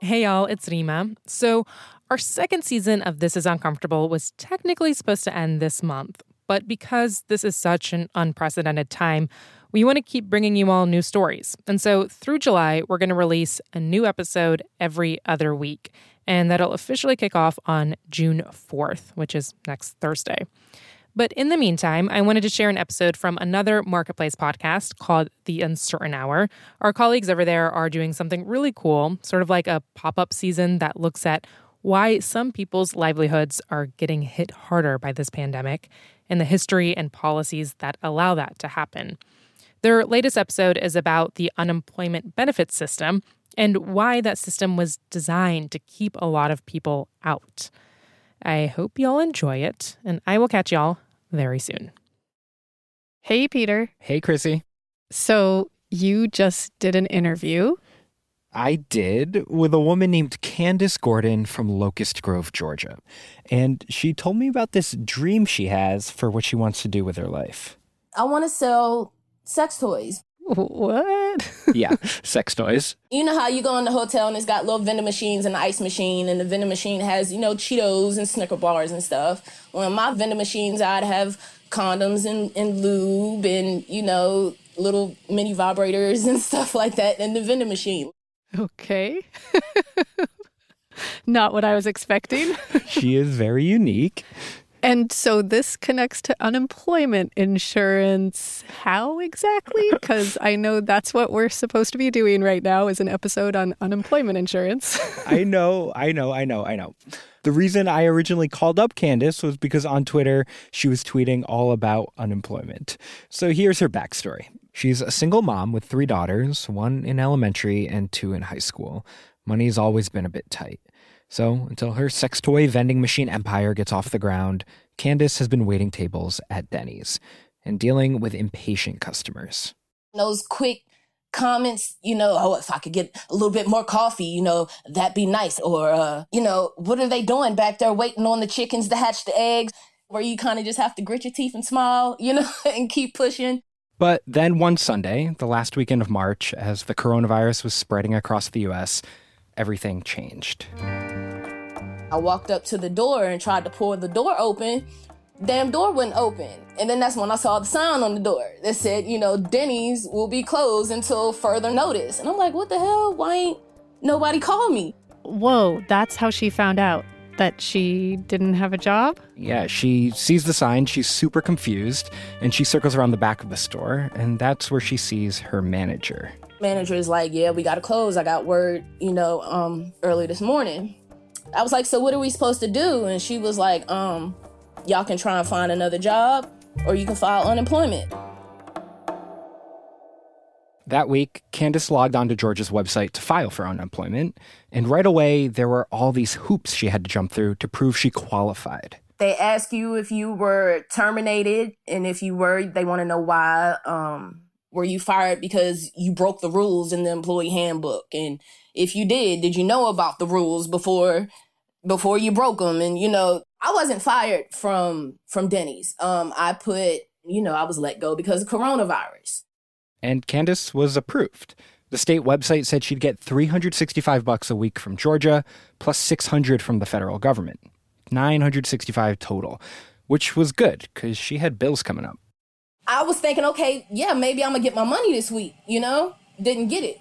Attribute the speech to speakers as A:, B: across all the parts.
A: Hey, y'all, it's Reema. So, our second season of This Is Uncomfortable was technically supposed to end this month, but because this is such an unprecedented time, we want to keep bringing you all new stories. And so through July, we're going to release a new episode every other week. And that'll officially kick off on June 4th, which is next Thursday. But in the meantime, I wanted to share an episode from another Marketplace podcast called The Uncertain Hour. Our colleagues over there are doing something really cool, sort of like a pop up season that looks at why some people's livelihoods are getting hit harder by this pandemic and the history and policies that allow that to happen. Their latest episode is about the unemployment benefit system and why that system was designed to keep a lot of people out. I hope y'all enjoy it, and I will catch y'all very soon.
B: Hey, Peter.
C: Hey, Krissy.
B: So, you just did an interview.
C: I did with a woman named Candace Gordon from Locust Grove, Georgia. And she told me about this dream she has for what she wants to do with her life.
D: I want to sell sex toys.
B: What?
C: yeah, sex toys.
D: You know how you go in the hotel and it's got little vending machines and the ice machine, and the vending machine has, you know, Cheetos and Snicker bars and stuff. Well, in my vending machines, I'd have condoms and, and lube and, you know, little mini vibrators and stuff like that in the vending machine.
B: Okay. Not what I was expecting.
C: she is very unique.
B: And so this connects to unemployment insurance. How exactly? Because I know that's what we're supposed to be doing right now is an episode on unemployment insurance.
C: I know, I know, I know, I know. The reason I originally called up Candace was because on Twitter she was tweeting all about unemployment. So here's her backstory. She's a single mom with three daughters, one in elementary and two in high school. Money's always been a bit tight. So, until her sex toy vending machine empire gets off the ground, Candace has been waiting tables at Denny's and dealing with impatient customers.
D: Those quick comments, you know, oh, if I could get a little bit more coffee, you know, that'd be nice. Or, uh, you know, what are they doing back there waiting on the chickens to hatch the eggs? Where you kind of just have to grit your teeth and smile, you know, and keep pushing.
C: But then one Sunday, the last weekend of March, as the coronavirus was spreading across the US, everything changed.
D: I walked up to the door and tried to pull the door open. Damn door wouldn't open. And then that's when I saw the sign on the door that said, you know, Denny's will be closed until further notice. And I'm like, what the hell? Why ain't nobody called me?
B: Whoa, that's how she found out that she didn't have a job?
C: Yeah, she sees the sign, she's super confused, and she circles around the back of the store, and that's where she sees her manager.
D: Manager is like, Yeah, we gotta close. I got word, you know, um, early this morning. I was like, so what are we supposed to do? And she was like, um, y'all can try and find another job or you can file unemployment.
C: That week, Candace logged onto Georgia's website to file for unemployment, and right away there were all these hoops she had to jump through to prove she qualified.
D: They ask you if you were terminated, and if you were, they want to know why. Um, were you fired because you broke the rules in the employee handbook? And if you did, did you know about the rules before before you broke them? And you know, I wasn't fired from from Denny's. Um, I put, you know, I was let go because of coronavirus.
C: And Candace was approved. The state website said she'd get 365 bucks a week from Georgia, plus 600 from the federal government. 965 total, which was good because she had bills coming up.
D: I was thinking, okay, yeah, maybe I'm gonna get my money this week, you know? Didn't get it.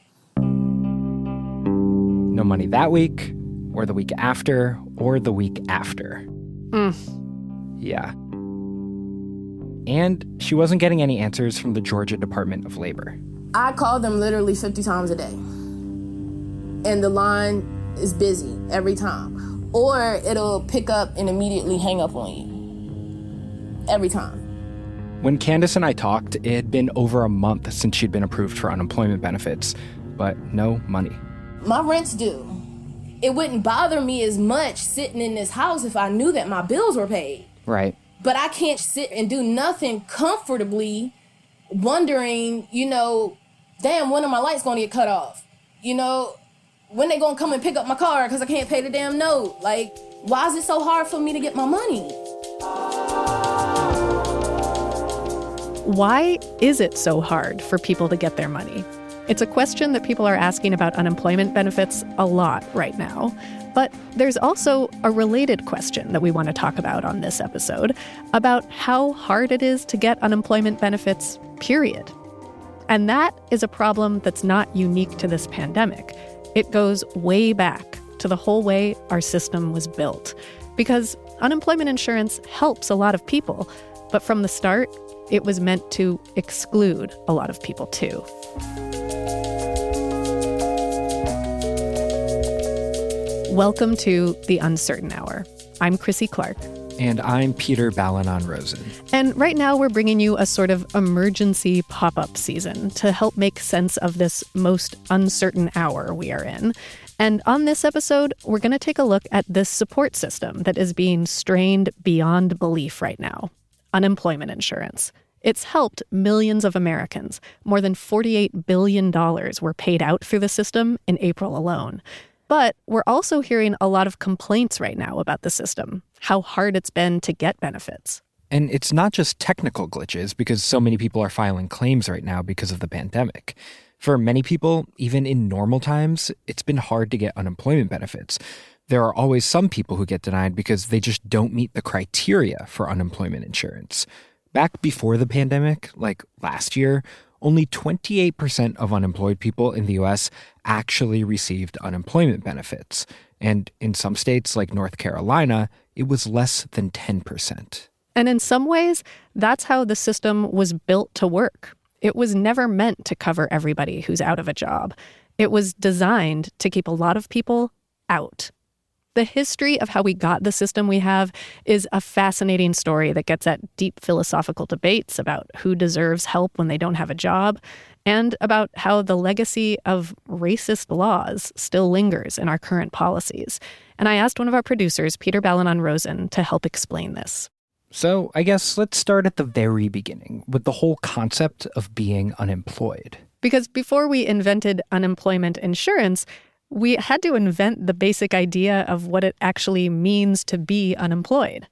C: No money that week, or the week after, or the week after.
B: Mm.
C: Yeah. And she wasn't getting any answers from the Georgia Department of Labor.
D: I call them literally 50 times a day. And the line is busy every time. Or it'll pick up and immediately hang up on you. Every time.
C: When Candace and I talked, it had been over a month since she'd been approved for unemployment benefits, but no money.
D: My rent's due. It wouldn't bother me as much sitting in this house if I knew that my bills were paid.
C: Right.
D: But I can't sit and do nothing comfortably wondering, you know, damn, when are my lights going to get cut off? You know, when they going to come and pick up my car because I can't pay the damn note? Like, why is it so hard for me to get my money?
B: Why is it so hard for people to get their money? It's a question that people are asking about unemployment benefits a lot right now. But there's also a related question that we want to talk about on this episode about how hard it is to get unemployment benefits, period. And that is a problem that's not unique to this pandemic. It goes way back to the whole way our system was built. Because unemployment insurance helps a lot of people, but from the start, it was meant to exclude a lot of people too. Welcome to The Uncertain Hour. I'm Krissy Clark.
C: And I'm Peter Balonon Rosen.
B: And right now, we're bringing you a sort of emergency pop up season to help make sense of this most uncertain hour we are in. And on this episode, we're going to take a look at this support system that is being strained beyond belief right now unemployment insurance. It's helped millions of Americans. More than $48 billion were paid out through the system in April alone. But we're also hearing a lot of complaints right now about the system, how hard it's been to get benefits.
C: And it's not just technical glitches because so many people are filing claims right now because of the pandemic. For many people, even in normal times, it's been hard to get unemployment benefits. There are always some people who get denied because they just don't meet the criteria for unemployment insurance. Back before the pandemic, like last year, only 28% of unemployed people in the US actually received unemployment benefits. And in some states, like North Carolina, it was less than 10%.
B: And in some ways, that's how the system was built to work. It was never meant to cover everybody who's out of a job. It was designed to keep a lot of people out. The history of how we got the system we have is a fascinating story that gets at deep philosophical debates about who deserves help when they don't have a job, and about how the legacy of racist laws still lingers in our current policies. And I asked one of our producers, Peter Balonon Rosen, to help explain this.
C: So, I guess let's start at the very beginning with the whole concept of being unemployed.
B: Because before we invented unemployment insurance, we had to invent the basic idea of what it actually means to be unemployed.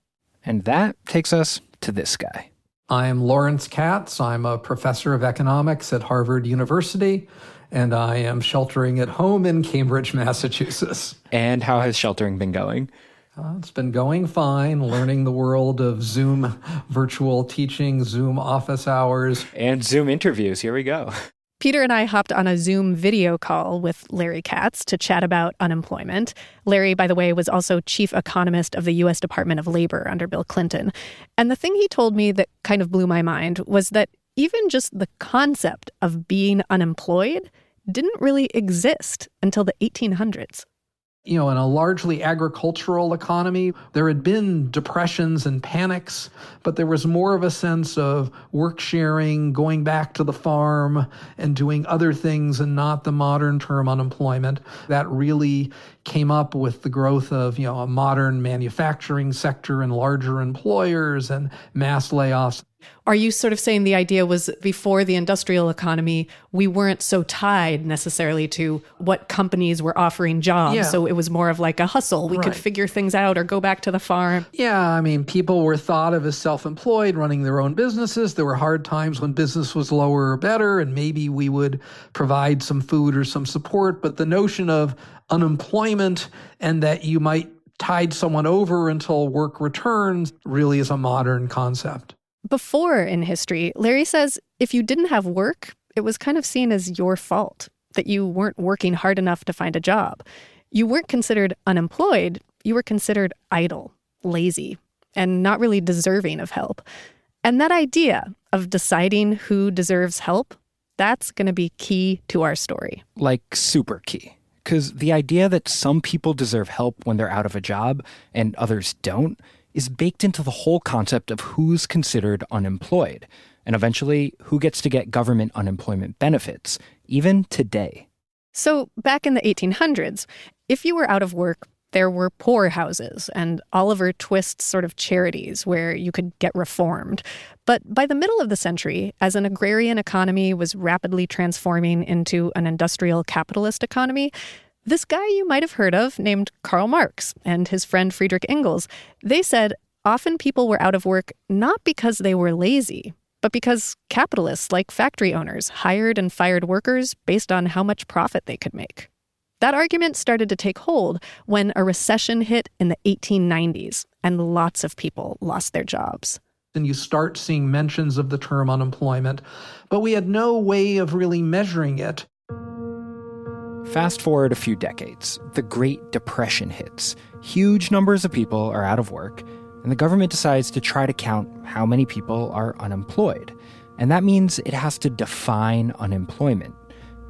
C: And that takes us to this guy.
E: I'm Lawrence Katz. I'm a professor of economics at Harvard University, and I am sheltering at home in Cambridge, Massachusetts.
C: And how has sheltering been going?
E: Uh, it's been going fine, learning the world of Zoom virtual teaching, Zoom office hours,
C: and Zoom interviews. Here we go.
B: Peter and I hopped on a Zoom video call with Larry Katz to chat about unemployment. Larry, by the way, was also chief economist of the U.S. Department of Labor under Bill Clinton. And the thing he told me that kind of blew my mind was that even just the concept of being unemployed didn't really exist until the 1800s
E: you know, in a largely agricultural economy, there had been depressions and panics, but there was more of a sense of work sharing, going back to the farm and doing other things and not the modern term unemployment. That really came up with the growth of, you know, a modern manufacturing sector and larger employers and mass layoffs.
B: Are you sort of saying the idea was before the industrial economy, we weren't so tied necessarily to what companies were offering jobs?
E: Yeah.
B: So it was more of like a hustle. We right. could figure things out or go back to the farm.
E: Yeah. I mean, people were thought of as self employed, running their own businesses. There were hard times when business was lower or better, and maybe we would provide some food or some support. But the notion of unemployment and that you might tide someone over until work returns really is a modern concept.
B: Before in history, Larry says if you didn't have work, it was kind of seen as your fault that you weren't working hard enough to find a job. You weren't considered unemployed, you were considered idle, lazy, and not really deserving of help. And that idea of deciding who deserves help, that's going to be key to our story.
C: Like super key. Because the idea that some people deserve help when they're out of a job and others don't is baked into the whole concept of who's considered unemployed, and eventually who gets to get government unemployment benefits, even today.
B: So, back in the 1800s, if you were out of work, there were poorhouses and Oliver Twist's sort of charities where you could get reformed. But by the middle of the century, as an agrarian economy was rapidly transforming into an industrial capitalist economy, this guy you might have heard of, named Karl Marx, and his friend Friedrich Engels, they said often people were out of work not because they were lazy, but because capitalists like factory owners hired and fired workers based on how much profit they could make. That argument started to take hold when a recession hit in the 1890s and lots of people lost their jobs.
E: And you start seeing mentions of the term unemployment, but we had no way of really measuring it.
C: Fast forward a few decades, the Great Depression hits. Huge numbers of people are out of work, and the government decides to try to count how many people are unemployed. And that means it has to define unemployment.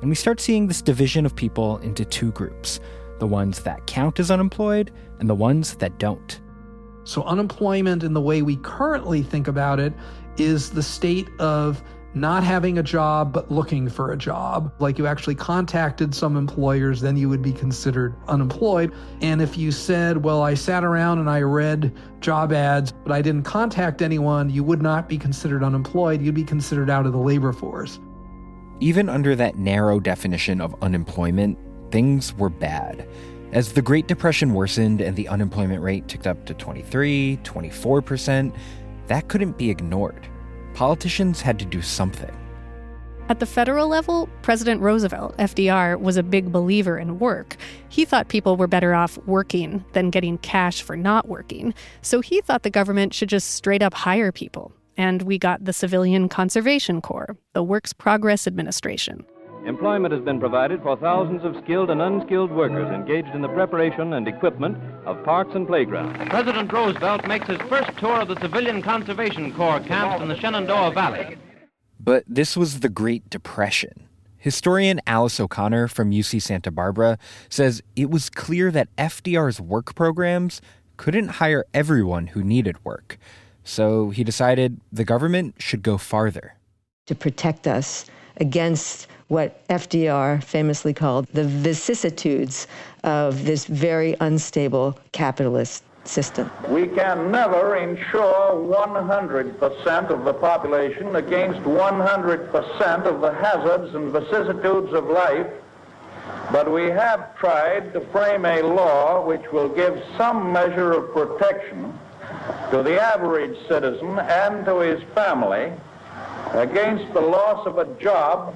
C: And we start seeing this division of people into two groups the ones that count as unemployed and the ones that don't.
E: So, unemployment in the way we currently think about it is the state of not having a job but looking for a job. Like you actually contacted some employers, then you would be considered unemployed. And if you said, Well, I sat around and I read job ads, but I didn't contact anyone, you would not be considered unemployed. You'd be considered out of the labor force.
C: Even under that narrow definition of unemployment, things were bad. As the Great Depression worsened and the unemployment rate ticked up to 23, 24%, that couldn't be ignored politicians had to do something.
B: At the federal level, President Roosevelt, FDR, was a big believer in work. He thought people were better off working than getting cash for not working. So he thought the government should just straight up hire people. And we got the Civilian Conservation Corps, the Works Progress Administration.
F: Employment has been provided for thousands of skilled and unskilled workers engaged in the preparation and equipment of parks and playgrounds.
G: President Roosevelt makes his first tour of the Civilian Conservation Corps camps in the Shenandoah Valley.
C: But this was the Great Depression. Historian Alice O'Connor from UC Santa Barbara says it was clear that FDR's work programs couldn't hire everyone who needed work. So he decided the government should go farther.
H: To protect us against what FDR famously called the vicissitudes of this very unstable capitalist system.
I: We can never insure 100% of the population against 100% of the hazards and vicissitudes of life, but we have tried to frame a law which will give some measure of protection to the average citizen and to his family against the loss of a job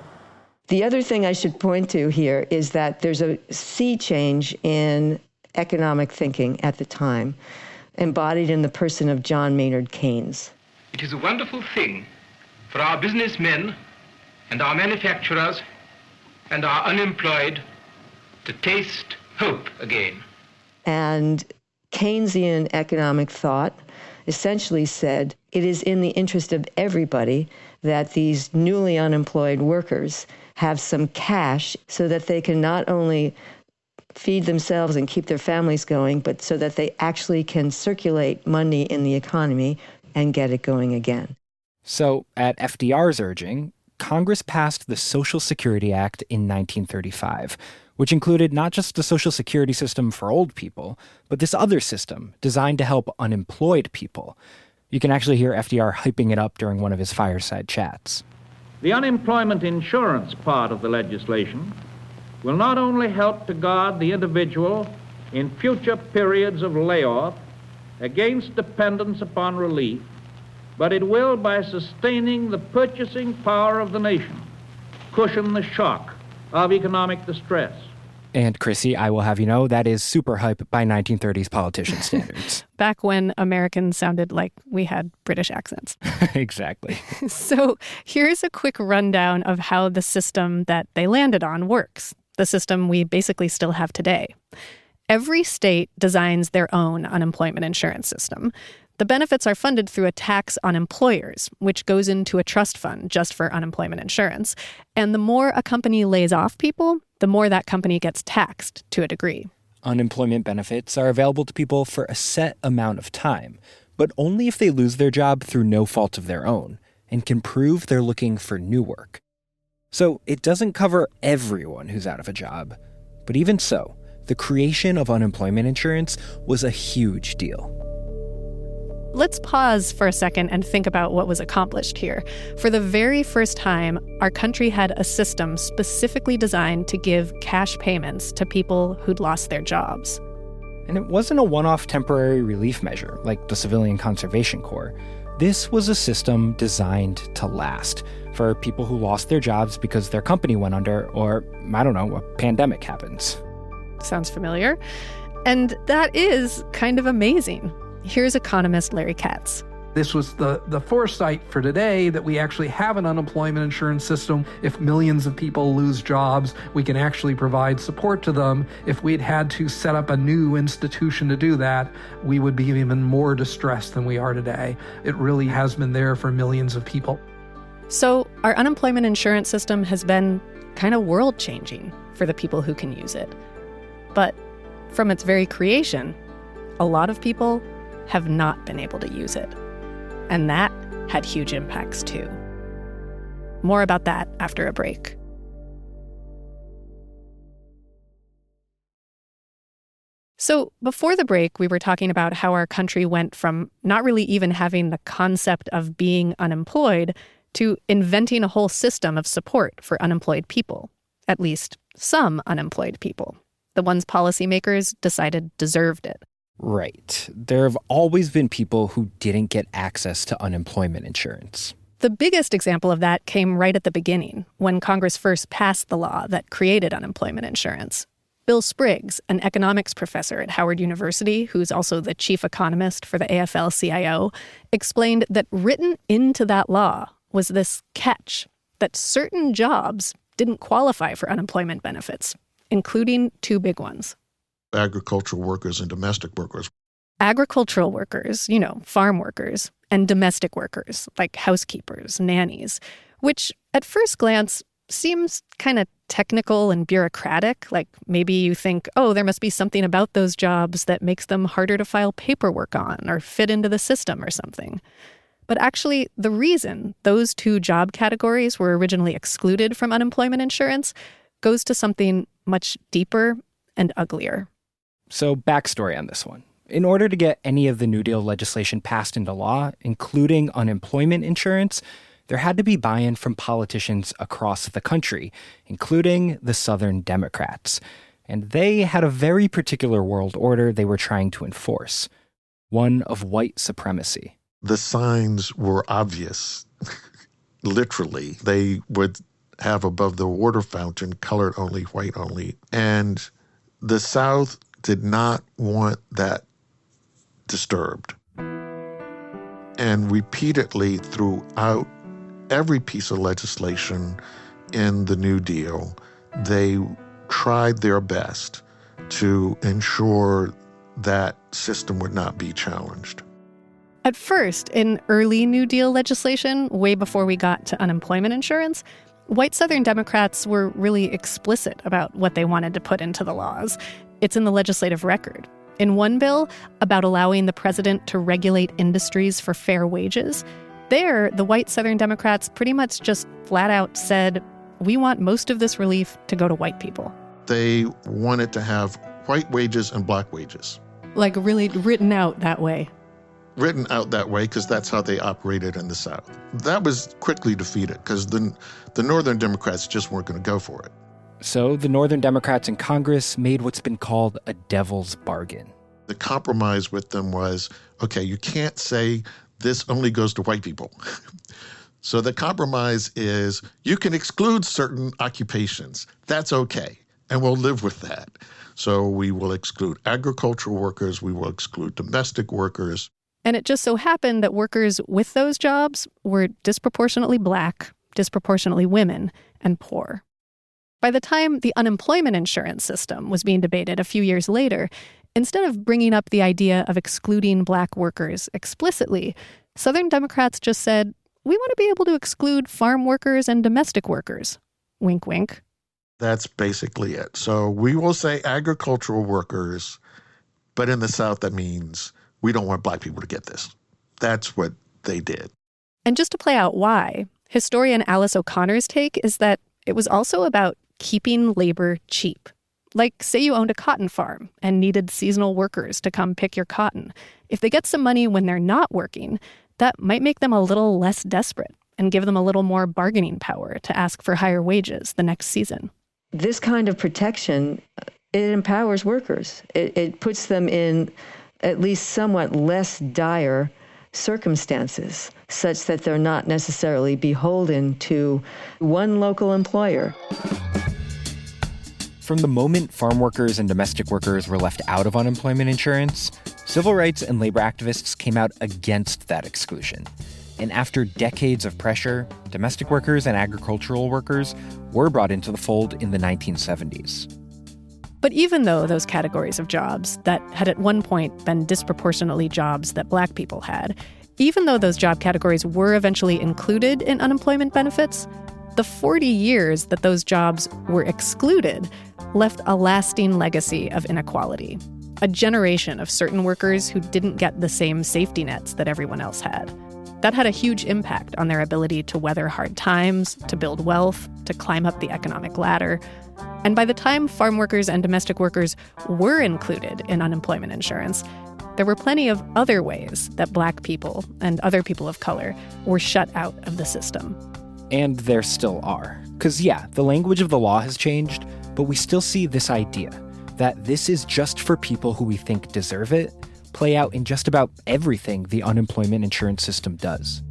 H: the other thing I should point to here is that there's a sea change in economic thinking at the time, embodied in the person of John Maynard Keynes.
J: It is a wonderful thing for our businessmen and our manufacturers and our unemployed to taste hope again.
H: And Keynesian economic thought essentially said it is in the interest of everybody that these newly unemployed workers have some cash so that they can not only feed themselves and keep their families going, but so that they actually can circulate money in the economy and get it going again.
C: So, at FDR's urging, Congress passed the Social Security Act in 1935, which included not just the Social Security system for old people, but this other system designed to help unemployed people. You can actually hear FDR hyping it up during one of his fireside chats.
K: The unemployment insurance part of the legislation will not only help to guard the individual in future periods of layoff against dependence upon relief, but it will, by sustaining the purchasing power of the nation, cushion the shock of economic distress.
C: And Krissy, I will have you know that is super hype by 1930s politician standards.
B: Back when Americans sounded like we had British accents.
C: exactly.
B: so here's a quick rundown of how the system that they landed on works, the system we basically still have today. Every state designs their own unemployment insurance system. The benefits are funded through a tax on employers, which goes into a trust fund just for unemployment insurance. And the more a company lays off people, the more that company gets taxed to a degree.
C: Unemployment benefits are available to people for a set amount of time, but only if they lose their job through no fault of their own and can prove they're looking for new work. So it doesn't cover everyone who's out of a job. But even so, the creation of unemployment insurance was a huge deal.
B: Let's pause for a second and think about what was accomplished here. For the very first time, our country had a system specifically designed to give cash payments to people who'd lost their jobs.
C: And it wasn't a one off temporary relief measure like the Civilian Conservation Corps. This was a system designed to last for people who lost their jobs because their company went under, or I don't know, a pandemic happens.
B: Sounds familiar. And that is kind of amazing. Here's economist Larry Katz.
E: This was the, the foresight for today that we actually have an unemployment insurance system. If millions of people lose jobs, we can actually provide support to them. If we'd had to set up a new institution to do that, we would be even more distressed than we are today. It really has been there for millions of people.
B: So, our unemployment insurance system has been kind of world changing for the people who can use it. But from its very creation, a lot of people have not been able to use it. And that had huge impacts too. More about that after a break. So, before the break, we were talking about how our country went from not really even having the concept of being unemployed to inventing a whole system of support for unemployed people, at least some unemployed people, the ones policymakers decided deserved it.
C: Right. There have always been people who didn't get access to unemployment insurance.
B: The biggest example of that came right at the beginning, when Congress first passed the law that created unemployment insurance. Bill Spriggs, an economics professor at Howard University, who's also the chief economist for the AFL CIO, explained that written into that law was this catch that certain jobs didn't qualify for unemployment benefits, including two big ones
L: agricultural workers and domestic workers.
B: Agricultural workers, you know, farm workers, and domestic workers, like housekeepers, nannies, which at first glance seems kind of technical and bureaucratic. Like maybe you think, oh, there must be something about those jobs that makes them harder to file paperwork on or fit into the system or something. But actually, the reason those two job categories were originally excluded from unemployment insurance goes to something much deeper and uglier.
C: So, backstory on this one. In order to get any of the New Deal legislation passed into law, including unemployment insurance, there had to be buy in from politicians across the country, including the Southern Democrats. And they had a very particular world order they were trying to enforce one of white supremacy.
L: The signs were obvious, literally. They would have above the water fountain colored only, white only. And the South did not want that disturbed. And repeatedly throughout every piece of legislation in the New Deal, they tried their best to ensure that system would not be challenged.
B: At first, in early New Deal legislation, way before we got to unemployment insurance, white Southern Democrats were really explicit about what they wanted to put into the laws. It's in the legislative record. In one bill about allowing the president to regulate industries for fair wages, there, the white Southern Democrats pretty much just flat out said, we want most of this relief to go to white people.
L: They wanted to have white wages and black wages.
B: Like, really written out that way.
L: Written out that way because that's how they operated in the South. That was quickly defeated because the, the Northern Democrats just weren't going to go for it.
C: So the Northern Democrats in Congress made what's been called a devil's bargain.
L: The compromise with them was okay, you can't say this only goes to white people. so the compromise is you can exclude certain occupations. That's okay. And we'll live with that. So we will exclude agricultural workers, we will exclude domestic workers.
B: And it just so happened that workers with those jobs were disproportionately black, disproportionately women, and poor. By the time the unemployment insurance system was being debated a few years later, instead of bringing up the idea of excluding black workers explicitly, Southern Democrats just said, we want to be able to exclude farm workers and domestic workers. Wink, wink.
L: That's basically it. So we will say agricultural workers, but in the South, that means we don't want black people to get this. That's what they did.
B: And just to play out why, historian Alice O'Connor's take is that it was also about keeping labor cheap. Like, say you owned a cotton farm and needed seasonal workers to come pick your cotton. If they get some money when they're not working, that might make them a little less desperate and give them a little more bargaining power to ask for higher wages the next season.
H: This kind of protection, it empowers workers. It, it puts them in at least somewhat less dire circumstances such that they're not necessarily beholden to one local employer.
C: From the moment farm workers and domestic workers were left out of unemployment insurance, civil rights and labor activists came out against that exclusion. And after decades of pressure, domestic workers and agricultural workers were brought into the fold in the 1970s.
B: But even though those categories of jobs that had at one point been disproportionately jobs that black people had, even though those job categories were eventually included in unemployment benefits, the 40 years that those jobs were excluded left a lasting legacy of inequality. A generation of certain workers who didn't get the same safety nets that everyone else had. That had a huge impact on their ability to weather hard times, to build wealth, to climb up the economic ladder. And by the time farm workers and domestic workers were included in unemployment insurance, there were plenty of other ways that black people and other people of color were shut out of the system.
C: And there still are. Because, yeah, the language of the law has changed, but we still see this idea that this is just for people who we think deserve it play out in just about everything the unemployment insurance system does.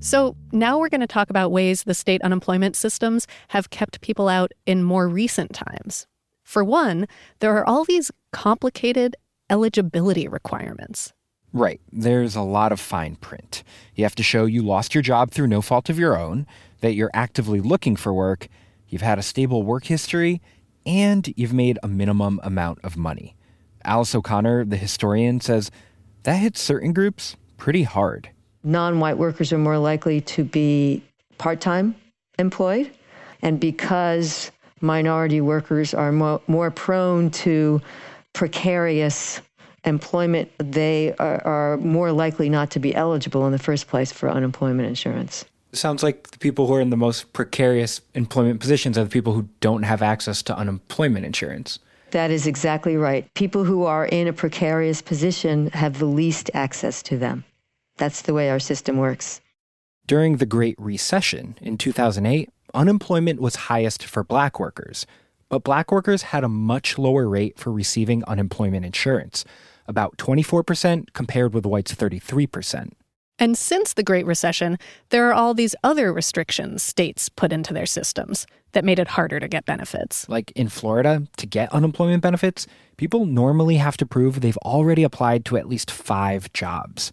B: So, now we're going to talk about ways the state unemployment systems have kept people out in more recent times. For one, there are all these complicated eligibility requirements.
C: Right. There's a lot of fine print. You have to show you lost your job through no fault of your own, that you're actively looking for work, you've had a stable work history, and you've made a minimum amount of money. Alice O'Connor, the historian, says that hits certain groups pretty hard.
H: Non white workers are more likely to be part time employed. And because minority workers are more, more prone to precarious employment, they are, are, more likely not to be eligible in the first place for unemployment insurance.
C: sounds like the people who are in the most precarious employment positions are the people who don't have access to unemployment insurance.
H: That is exactly right. People who are in a precarious position have the least access to them. That's the way our system works.
C: During the Great Recession in 2008, unemployment was highest for black workers, but black workers had a much lower rate for receiving unemployment insurance, about 24% compared with whites' 33%.
B: And since the Great Recession, there are all these other restrictions states put into their systems that made it harder to get benefits.
C: Like in Florida, to get unemployment benefits, people normally have to prove they've already applied to at least five jobs.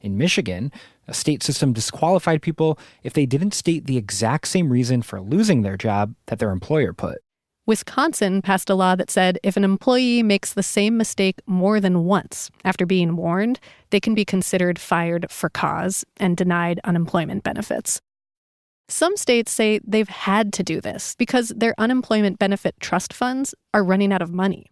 C: In Michigan, a state system disqualified people if they didn't state the exact same reason for losing their job that their employer put.
B: Wisconsin passed a law that said if an employee makes the same mistake more than once after being warned, they can be considered fired for cause and denied unemployment benefits. Some states say they've had to do this because their unemployment benefit trust funds are running out of money.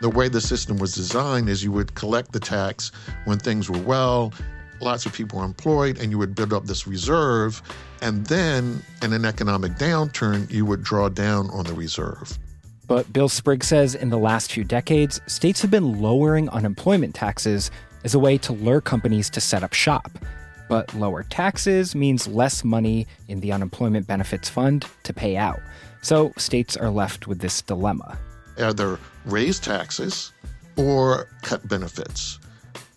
L: The way the system was designed is you would collect the tax when things were well, lots of people employed, and you would build up this reserve. And then in an economic downturn, you would draw down on the reserve.
C: But Bill Spriggs says in the last few decades, states have been lowering unemployment taxes as a way to lure companies to set up shop. But lower taxes means less money in the unemployment benefits fund to pay out. So states are left with this dilemma.
L: Either raise taxes or cut benefits.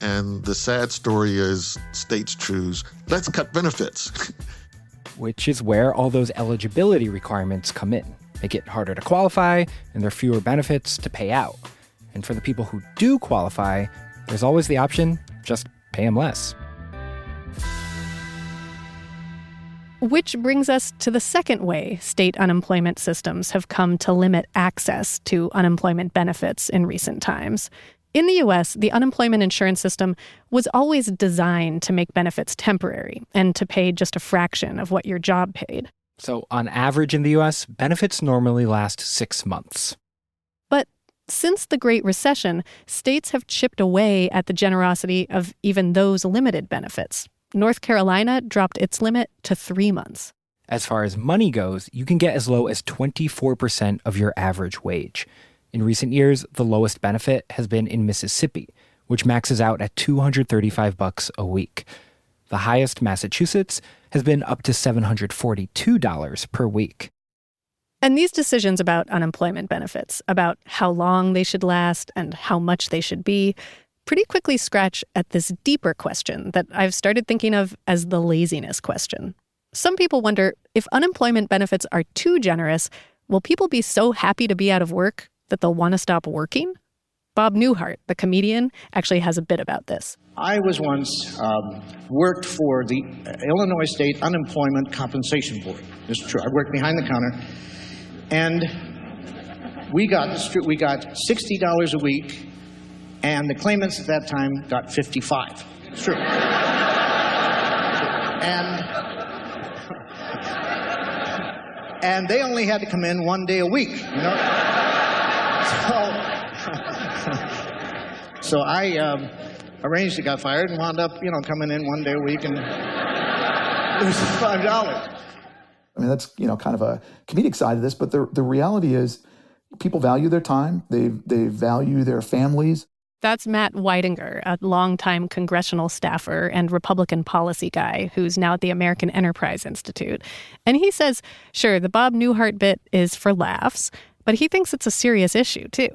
L: And the sad story is states choose, let's cut benefits.
C: Which is where all those eligibility requirements come in. Make it harder to qualify, and there are fewer benefits to pay out. And for the people who do qualify, there's always the option just pay them less.
B: Which brings us to the second way state unemployment systems have come to limit access to unemployment benefits in recent times. In the US, the unemployment insurance system was always designed to make benefits temporary and to pay just a fraction of what your job paid.
C: So, on average in the US, benefits normally last six months.
B: But since the Great Recession, states have chipped away at the generosity of even those limited benefits. North Carolina dropped its limit to three months.
C: As far as money goes, you can get as low as 24% of your average wage. In recent years, the lowest benefit has been in Mississippi, which maxes out at 235 bucks a week. The highest, Massachusetts, has been up to $742 per week.
B: And these decisions about unemployment benefits, about how long they should last and how much they should be, pretty quickly scratch at this deeper question that I've started thinking of as the laziness question. Some people wonder if unemployment benefits are too generous, will people be so happy to be out of work that they'll want to stop working? Bob Newhart, the comedian, actually has a bit about this.
M: I was once um, worked for the Illinois State Unemployment Compensation Board. It's true. I worked behind the counter, and we got we got sixty dollars a week, and the claimants at that time got fifty-five. It's true. and and they only had to come in one day a week. You know. So, so I um, arranged to get fired and wound up, you know, coming in one day a week and losing five dollars.
N: I mean, that's you know kind of a comedic side of this, but the the reality is, people value their time. They they value their families.
B: That's Matt Weidinger, a longtime congressional staffer and Republican policy guy who's now at the American Enterprise Institute. And he says, sure, the Bob Newhart bit is for laughs, but he thinks it's a serious issue, too.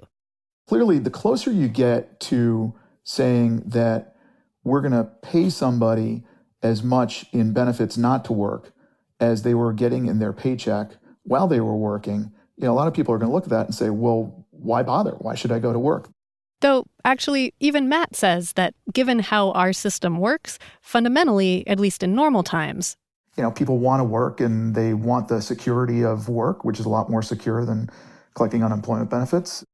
N: Clearly, the closer you get to saying that we're going to pay somebody as much in benefits not to work as they were getting in their paycheck while they were working, you know, a lot of people are going to look at that and say, well, why bother? Why should I go to work?
B: Though, actually, even Matt says that given how our system works, fundamentally, at least in normal times,
N: you know, people want to work and they want the security of work, which is a lot more secure than collecting unemployment benefits.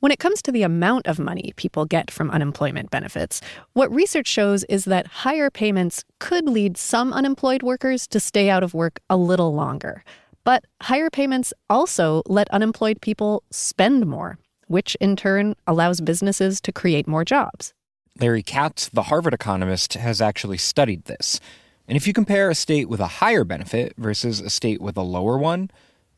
B: When it comes to the amount of money people get from unemployment benefits, what research shows is that higher payments could lead some unemployed workers to stay out of work a little longer. But higher payments also let unemployed people spend more which in turn allows businesses to create more jobs.
C: Larry Katz, the Harvard economist, has actually studied this. And if you compare a state with a higher benefit versus a state with a lower one,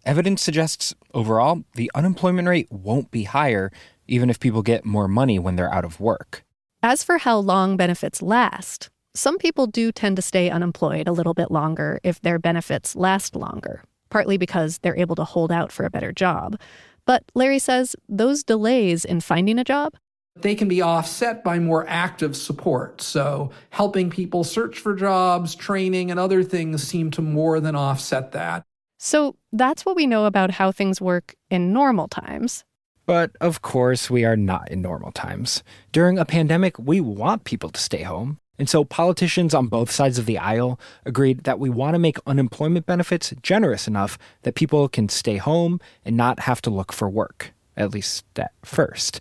C: evidence suggests overall the unemployment rate won't be higher even if people get more money when they're out of work.
B: As for how long benefits last, some people do tend to stay unemployed a little bit longer if their benefits last longer, partly because they're able to hold out for a better job. But Larry says those delays in finding a job
E: they can be offset by more active support. So, helping people search for jobs, training, and other things seem to more than offset that.
B: So, that's what we know about how things work in normal times.
C: But of course, we are not in normal times. During a pandemic, we want people to stay home. And so politicians on both sides of the aisle agreed that we want to make unemployment benefits generous enough that people can stay home and not have to look for work, at least at first.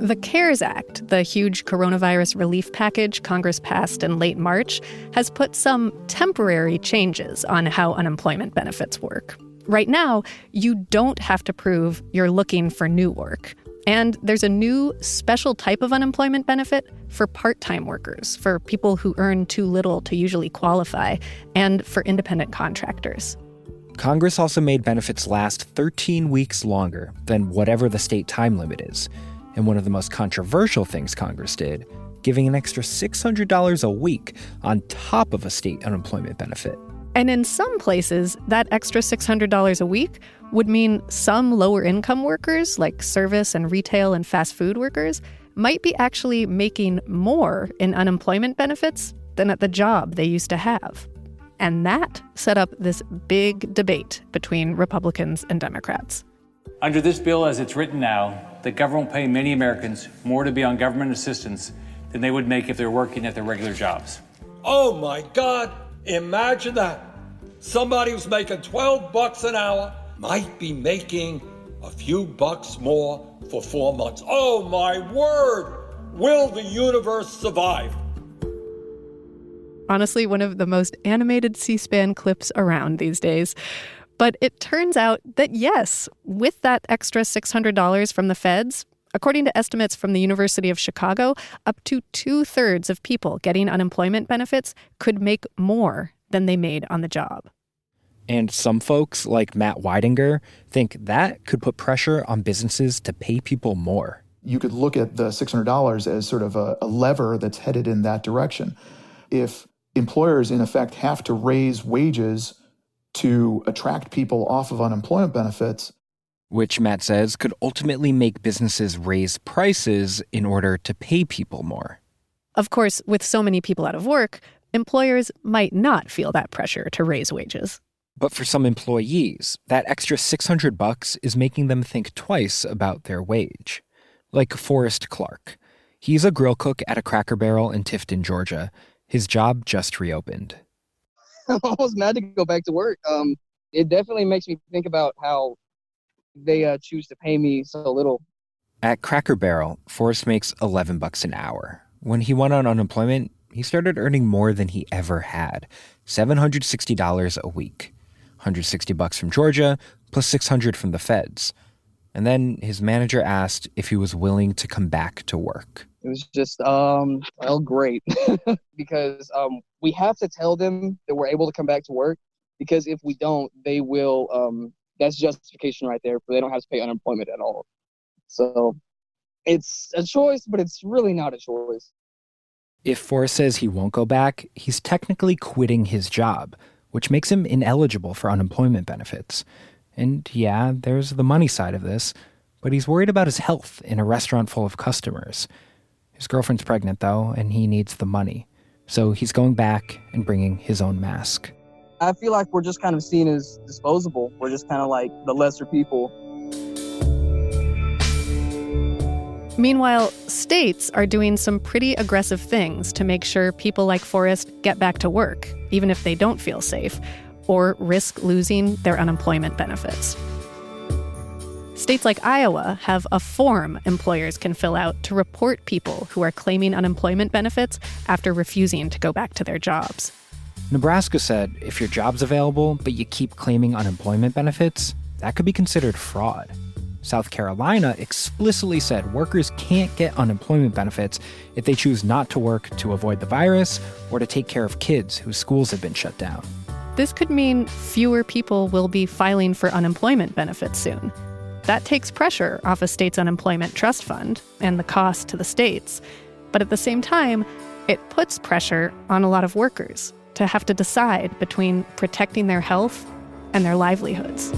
B: The CARES Act, the huge coronavirus relief package Congress passed in late March, has put some temporary changes on how unemployment benefits work. Right now, you don't have to prove you're looking for new work. And there's a new special type of unemployment benefit for part time workers, for people who earn too little to usually qualify, and for independent contractors.
C: Congress also made benefits last 13 weeks longer than whatever the state time limit is. And one of the most controversial things Congress did, giving an extra $600 a week on top of a state unemployment benefit.
B: And in some places, that extra $600 a week would mean some lower income workers, like service and retail and fast food workers, might be actually making more in unemployment benefits than at the job they used to have. And that set up this big debate between Republicans and Democrats.
O: Under this bill, as it's written now, the government will pay many Americans more to be on government assistance than they would make if they're working at their regular jobs.
P: Oh my God! Imagine that. Somebody who's making 12 bucks an hour might be making a few bucks more for four months. Oh my word! Will the universe survive?
B: Honestly, one of the most animated C SPAN clips around these days. But it turns out that yes, with that extra $600 from the feds, According to estimates from the University of Chicago, up to two thirds of people getting unemployment benefits could make more than they made on the job.
C: And some folks, like Matt Weidinger, think that could put pressure on businesses to pay people more.
N: You could look at the $600 as sort of a, a lever that's headed in that direction. If employers, in effect, have to raise wages to attract people off of unemployment benefits.
C: Which Matt says could ultimately make businesses raise prices in order to pay people more.
B: Of course, with so many people out of work, employers might not feel that pressure to raise wages.
C: But for some employees, that extra 600 bucks is making them think twice about their wage. Like Forrest Clark. He's a grill cook at a Cracker Barrel in Tifton, Georgia. His job just reopened.
Q: I'm almost mad to go back to work. Um, it definitely makes me think about how they uh, choose to pay me so little.
C: At Cracker Barrel, Forrest makes 11 bucks an hour. When he went on unemployment, he started earning more than he ever had, $760 a week. 160 bucks from Georgia, plus 600 from the feds. And then his manager asked if he was willing to come back to work.
Q: It was just, um, well, great. because um, we have to tell them that we're able to come back to work. Because if we don't, they will, um, that's justification right there for they don't have to pay unemployment at all. So it's a choice, but it's really not a choice.
C: If Forrest says he won't go back, he's technically quitting his job which makes him ineligible for unemployment benefits. And yeah, there's the money side of this, but he's worried about his health in a restaurant full of customers. His girlfriend's pregnant, though, and he needs the money. So he's going back and bringing his own mask.
Q: I feel like we're just kind of seen as disposable. We're just kind of like the lesser people.
B: Meanwhile, states are doing some pretty aggressive things to make sure people like Forrest get back to work, even if they don't feel safe, or risk losing their unemployment benefits. States like Iowa have a form employers can fill out to report people who are claiming unemployment benefits after refusing to go back to their jobs.
C: Nebraska said if your job's available but you keep claiming unemployment benefits, that could be considered fraud. South Carolina explicitly said workers can't get unemployment benefits if they choose not to work to avoid the virus or to take care of kids whose schools have been shut down.
B: This could mean fewer people will be filing for unemployment benefits soon. That takes pressure off a state's unemployment trust fund and the cost to the states. But at the same time, it puts pressure on a lot of workers to have to decide between protecting their health and their livelihoods.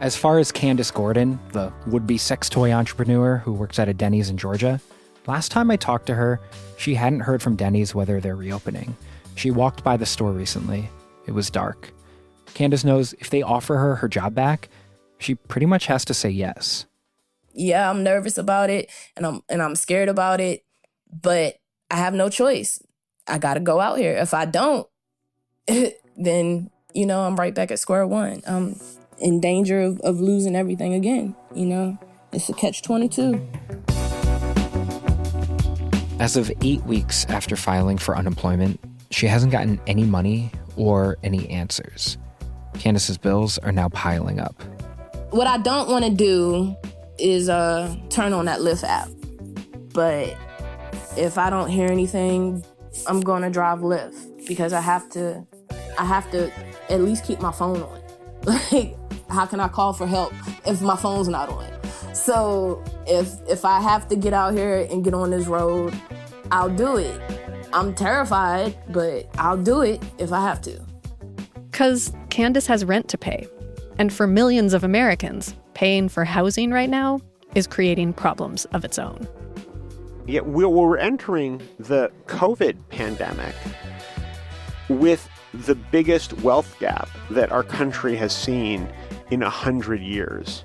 C: As far as Candace Gordon, the would be sex toy entrepreneur who works at a Denny's in Georgia, last time I talked to her, she hadn't heard from Denny's whether they're reopening. She walked by the store recently. It was dark. Candace knows if they offer her her job back, she pretty much has to say yes.
D: Yeah, I'm nervous about it and I'm and I'm scared about it, but I have no choice. I got to go out here. If I don't, then you know, I'm right back at square one. I'm in danger of, of losing everything again. You know, it's a catch 22.
C: As of eight weeks after filing for unemployment, she hasn't gotten any money or any answers. Candace's bills are now piling up.
D: What I don't want to do is uh, turn on that Lyft app. But if I don't hear anything, I'm going to drive Lyft because I have to I have to at least keep my phone on. Like how can I call for help if my phone's not on? So if if I have to get out here and get on this road, I'll do it. I'm terrified, but I'll do it if I have to.
B: Cuz Candace has rent to pay. And for millions of Americans, paying for housing right now is creating problems of its own.
R: Yet we're entering the COVID pandemic with the biggest wealth gap that our country has seen in a hundred years.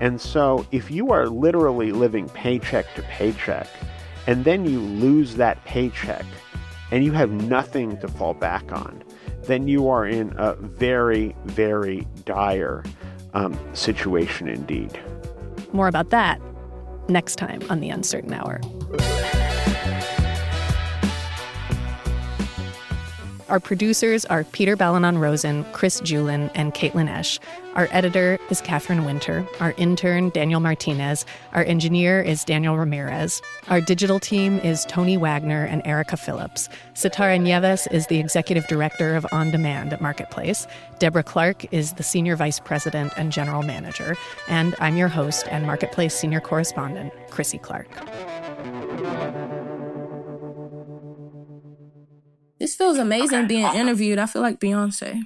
R: And so, if you are literally living paycheck to paycheck, and then you lose that paycheck, and you have nothing to fall back on, then you are in a very, very dire um, situation indeed.
B: More about that next time on The Uncertain Hour. Our producers are Peter Balonon Rosen, Chris Julin, and Caitlin Esch. Our editor is Catherine Winter. Our intern, Daniel Martinez. Our engineer is Daniel Ramirez. Our digital team is Tony Wagner and Erica Phillips. Sitara Nieves is the executive director of On Demand at Marketplace. Deborah Clark is the senior vice president and general manager. And I'm your host and Marketplace senior correspondent, Krissy Clark.
D: This feels amazing being interviewed. I feel like Beyonce.